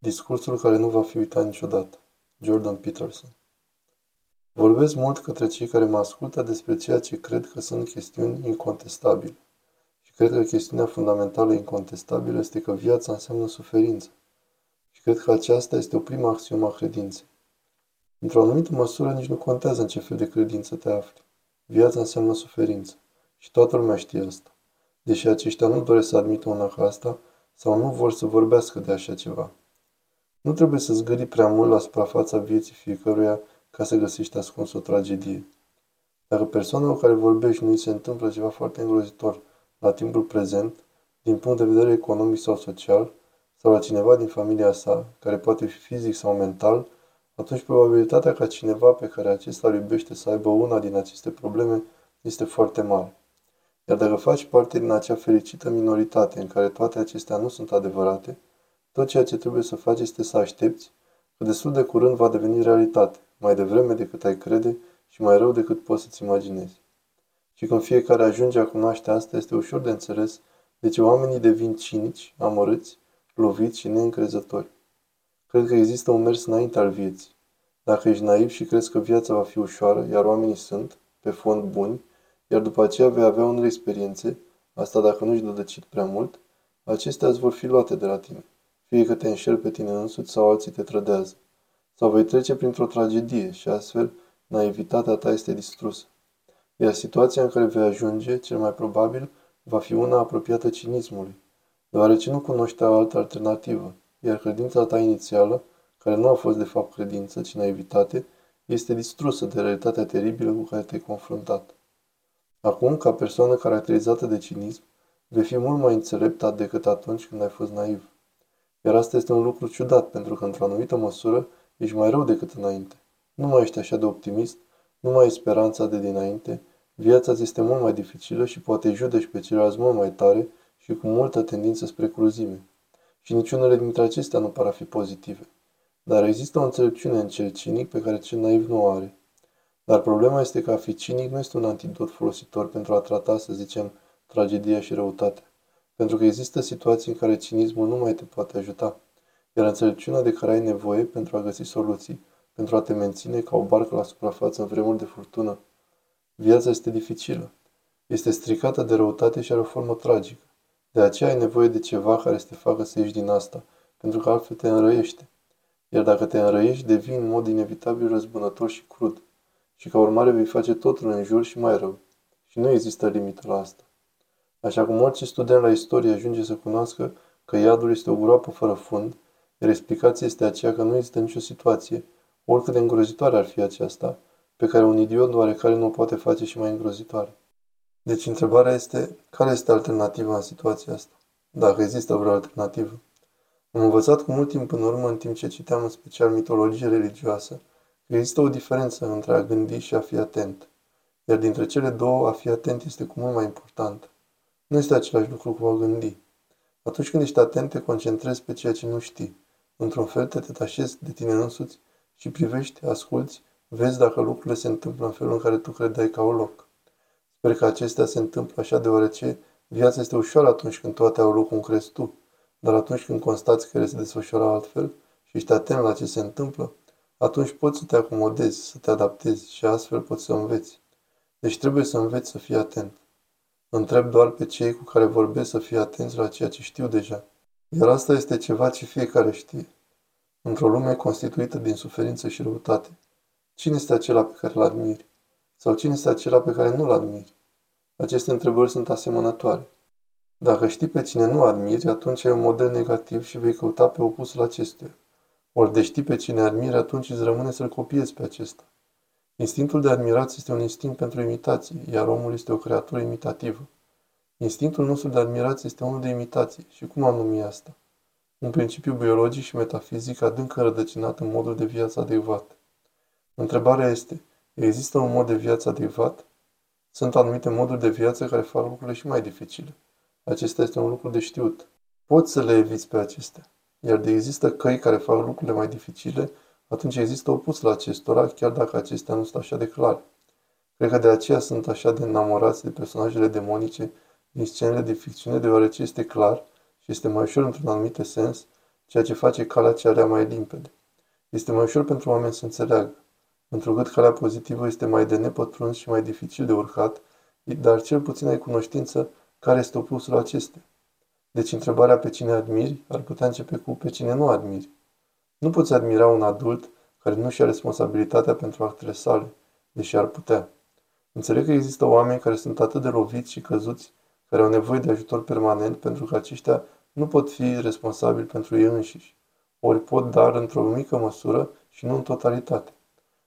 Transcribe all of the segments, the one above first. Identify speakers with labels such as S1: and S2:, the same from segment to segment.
S1: Discursul care nu va fi uitat niciodată. Jordan Peterson Vorbesc mult către cei care mă ascultă despre ceea ce cred că sunt chestiuni incontestabile. Și cred că chestiunea fundamentală incontestabilă este că viața înseamnă suferință. Și cred că aceasta este o prima axiomă a credinței. Într-o anumită măsură nici nu contează în ce fel de credință te afli. Viața înseamnă suferință. Și toată lumea știe asta. Deși aceștia nu doresc să admită una ca asta, sau nu vor să vorbească de așa ceva. Nu trebuie să zgâri prea mult la suprafața vieții fiecăruia ca să găsești ascuns o tragedie. Dacă persoana cu care vorbești nu îi se întâmplă ceva foarte îngrozitor la timpul prezent, din punct de vedere economic sau social, sau la cineva din familia sa, care poate fi fizic sau mental, atunci probabilitatea ca cineva pe care acesta îl iubește să aibă una din aceste probleme este foarte mare. Iar dacă faci parte din acea fericită minoritate în care toate acestea nu sunt adevărate, tot ceea ce trebuie să faci este să aștepți că destul de curând va deveni realitate, mai devreme decât ai crede și mai rău decât poți să-ți imaginezi. Și când fiecare ajunge a cunoaște asta, este ușor de înțeles de ce oamenii devin cinici, amărâți, loviți și neîncrezători. Cred că există un mers înainte al vieții. Dacă ești naiv și crezi că viața va fi ușoară, iar oamenii sunt, pe fond, buni, iar după aceea vei avea unele experiențe, asta dacă nu-și dădăcit prea mult, acestea îți vor fi luate de la tine fie că te înșel pe tine însuți sau alții te trădează. Sau vei trece printr-o tragedie și astfel naivitatea ta este distrusă. Iar situația în care vei ajunge, cel mai probabil, va fi una apropiată cinismului, deoarece nu cunoști o altă alternativă, iar credința ta inițială, care nu a fost de fapt credință, ci naivitate, este distrusă de realitatea teribilă cu care te-ai confruntat. Acum, ca persoană caracterizată de cinism, vei fi mult mai înțelept decât atunci când ai fost naiv. Iar asta este un lucru ciudat, pentru că, într-o anumită măsură, ești mai rău decât înainte. Nu mai ești așa de optimist, nu mai ai speranța de dinainte, viața ți este mult mai dificilă și poate judeci pe ceilalți mult mai tare și cu multă tendință spre cruzime. Și niciunele dintre acestea nu par a fi pozitive. Dar există o înțelepciune în cel cinic pe care cel naiv nu o are. Dar problema este că a fi cinic nu este un antidot folositor pentru a trata, să zicem, tragedia și răutatea pentru că există situații în care cinismul nu mai te poate ajuta, iar înțelepciunea de care ai nevoie pentru a găsi soluții, pentru a te menține ca o barcă la suprafață în vremuri de furtună. Viața este dificilă, este stricată de răutate și are o formă tragică. De aceea ai nevoie de ceva care să te facă să ieși din asta, pentru că altfel te înrăiește. Iar dacă te înrăiești, devii în mod inevitabil răzbunător și crud. Și ca urmare vei face totul în jur și mai rău. Și nu există limită la asta. Așa cum orice student la istorie ajunge să cunoască că iadul este o groapă fără fund, iar explicația este aceea că nu există nicio situație, oricât de îngrozitoare ar fi aceasta, pe care un idiot oarecare nu o poate face și mai îngrozitoare. Deci întrebarea este, care este alternativa în situația asta? Dacă există vreo alternativă. Am învățat cu mult timp în urmă, în timp ce citeam în special mitologie religioasă, că există o diferență între a gândi și a fi atent. Iar dintre cele două, a fi atent este cu mult mai important. Nu este același lucru cu a gândi. Atunci când ești atent, te concentrezi pe ceea ce nu știi. Într-un fel te detașezi de tine însuți și privești, asculți, vezi dacă lucrurile se întâmplă în felul în care tu credeai că au loc. Sper că acestea se întâmplă așa deoarece viața este ușoară atunci când toate au loc cum crezi tu, dar atunci când constați că ele se desfășoară altfel și ești atent la ce se întâmplă, atunci poți să te acomodezi, să te adaptezi și astfel poți să înveți. Deci trebuie să înveți să fii atent. Întreb doar pe cei cu care vorbesc să fie atenți la ceea ce știu deja. Iar asta este ceva ce fiecare știe. Într-o lume constituită din suferință și răutate, cine este acela pe care îl admiri? Sau cine este acela pe care nu-l admiri? Aceste întrebări sunt asemănătoare. Dacă știi pe cine nu admiri, atunci ai un model negativ și vei căuta pe opusul acestuia. Ori de știi pe cine admiri, atunci îți rămâne să-l copiezi pe acesta. Instinctul de admirație este un instinct pentru imitație, iar omul este o creatură imitativă. Instinctul nostru de admirație este unul de imitație. Și cum am numit asta? Un principiu biologic și metafizic adânc înrădăcinat în modul de viață adecvat. Întrebarea este, există un mod de viață adecvat? Sunt anumite moduri de viață care fac lucrurile și mai dificile. Acesta este un lucru de știut. Poți să le eviți pe acestea. Iar de există căi care fac lucrurile mai dificile, atunci există opus la acestora, chiar dacă acestea nu sunt așa de clare. Cred că de aceea sunt așa de enamorați de personajele demonice din scenele de ficțiune, deoarece este clar și este mai ușor într-un anumit sens ceea ce face calea cea rea mai limpede. Este mai ușor pentru oameni să înțeleagă, întrucât calea pozitivă este mai de nepătruns și mai dificil de urcat, dar cel puțin ai cunoștință care este opusul acestea. Deci întrebarea pe cine admiri ar putea începe cu pe cine nu admiri. Nu poți admira un adult care nu și-a responsabilitatea pentru actele sale, deși ar putea. Înțeleg că există oameni care sunt atât de loviți și căzuți, care au nevoie de ajutor permanent pentru că aceștia nu pot fi responsabili pentru ei înșiși, ori pot dar într-o mică măsură și nu în totalitate.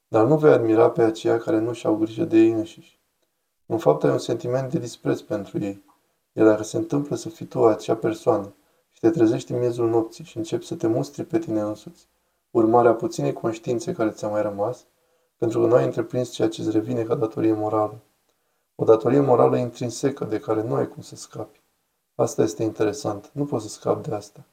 S1: Dar nu vei admira pe aceia care nu și-au grijă de ei înșiși. În fapt, ai un sentiment de dispreț pentru ei. Iar dacă se întâmplă să fii tu acea persoană și te trezești în miezul nopții și începi să te mustri pe tine însuți, urmarea puținei conștiințe care ți-a mai rămas, pentru că nu ai întreprins ceea ce îți revine ca datorie morală. O datorie morală intrinsecă de care nu ai cum să scapi. Asta este interesant, nu poți să scapi de asta.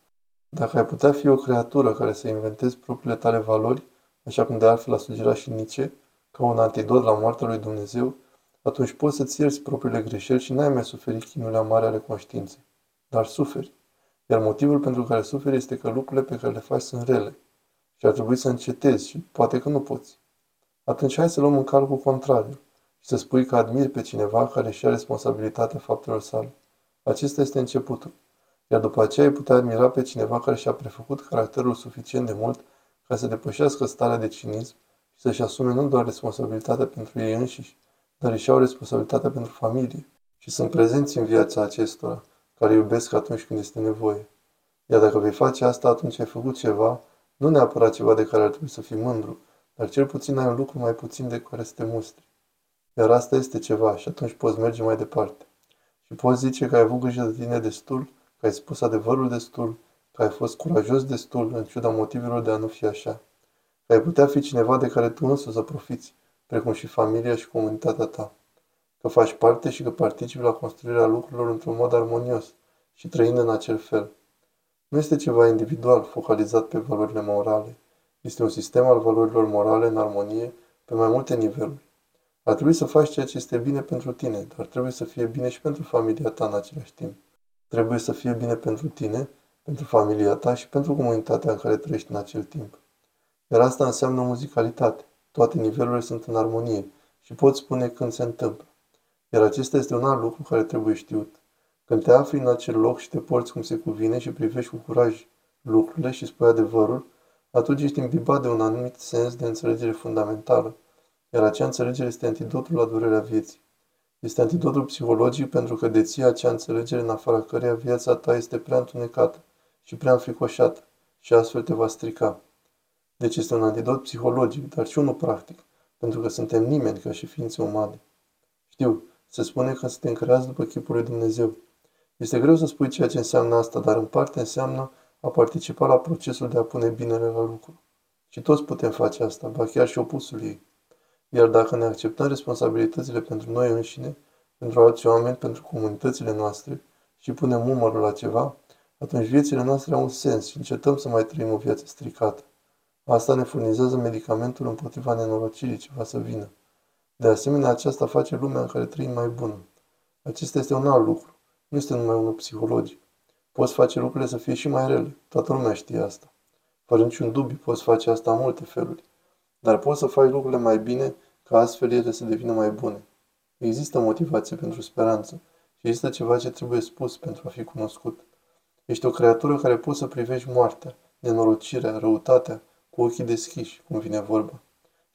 S1: Dacă ai putea fi o creatură care să inventezi propriile tale valori, așa cum de altfel a sugerat și Nietzsche, ca un antidot la moartea lui Dumnezeu, atunci poți să-ți ierți propriile greșeli și n-ai mai suferit chinurile mari ale conștiinței. Dar suferi. Iar motivul pentru care suferi este că lucrurile pe care le faci sunt rele. Și ar trebui să încetezi și poate că nu poți. Atunci hai să luăm în calcul contrariul și să spui că admiri pe cineva care și-a responsabilitatea faptelor sale. Acesta este începutul. Iar după aceea ai putea admira pe cineva care și-a prefăcut caracterul suficient de mult ca să depășească starea de cinism și să-și asume nu doar responsabilitatea pentru ei înșiși, dar își au responsabilitatea pentru familie și sunt prezenți în viața acestora, care iubesc atunci când este nevoie. Iar dacă vei face asta, atunci ai făcut ceva, nu neapărat ceva de care ar trebui să fii mândru, dar cel puțin ai un lucru mai puțin de care să te mustri. Iar asta este ceva și atunci poți merge mai departe. Și poți zice că ai avut grijă de tine destul, că ai spus adevărul destul, că ai fost curajos destul în ciuda motivelor de a nu fi așa. Că ai putea fi cineva de care tu însuți să profiți, precum și familia și comunitatea ta. Că faci parte și că participi la construirea lucrurilor într-un mod armonios și trăind în acel fel. Nu este ceva individual focalizat pe valorile morale. Este un sistem al valorilor morale în armonie pe mai multe niveluri. Ar trebui să faci ceea ce este bine pentru tine, dar trebuie să fie bine și pentru familia ta în același timp. Trebuie să fie bine pentru tine, pentru familia ta și pentru comunitatea în care trăiești în acel timp. Iar asta înseamnă muzicalitate. Toate nivelurile sunt în armonie și poți spune când se întâmplă. Iar acesta este un alt lucru care trebuie știut. Când te afli în acel loc și te porți cum se cuvine și privești cu curaj lucrurile și spui adevărul, atunci ești imbibat de un anumit sens de înțelegere fundamentală, iar acea înțelegere este antidotul la durerea vieții. Este antidotul psihologic pentru că deții acea înțelegere în afara căreia viața ta este prea întunecată și prea înfricoșată și astfel te va strica. Deci este un antidot psihologic, dar și unul practic, pentru că suntem nimeni ca și ființe umane. Știu, se spune că suntem creați după chipul lui Dumnezeu. Este greu să spui ceea ce înseamnă asta, dar în parte înseamnă a participa la procesul de a pune binele la lucru. Și toți putem face asta, ba chiar și opusul ei. Iar dacă ne acceptăm responsabilitățile pentru noi înșine, pentru alți oameni, pentru comunitățile noastre și punem numărul la ceva, atunci viețile noastre au un sens și încetăm să mai trăim o viață stricată. Asta ne furnizează medicamentul împotriva nenorocirii ce va să vină. De asemenea, aceasta face lumea în care trăim mai bună. Acesta este un alt lucru. Nu este numai unul psihologic. Poți face lucrurile să fie și mai rele. Toată lumea știe asta. Fără niciun dubiu, poți face asta în multe feluri. Dar poți să faci lucrurile mai bine ca astfel ele să devină mai bune. Există motivație pentru speranță și există ceva ce trebuie spus pentru a fi cunoscut. Ești o creatură care poți să privești moartea, nenorocirea, răutatea, cu ochii deschiși, cum vine vorba.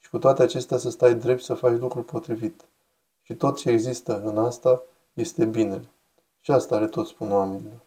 S1: Și cu toate acestea să stai drept și să faci lucrul potrivit. Și tot ce există în asta este binele. Și asta are tot spun oamenilor.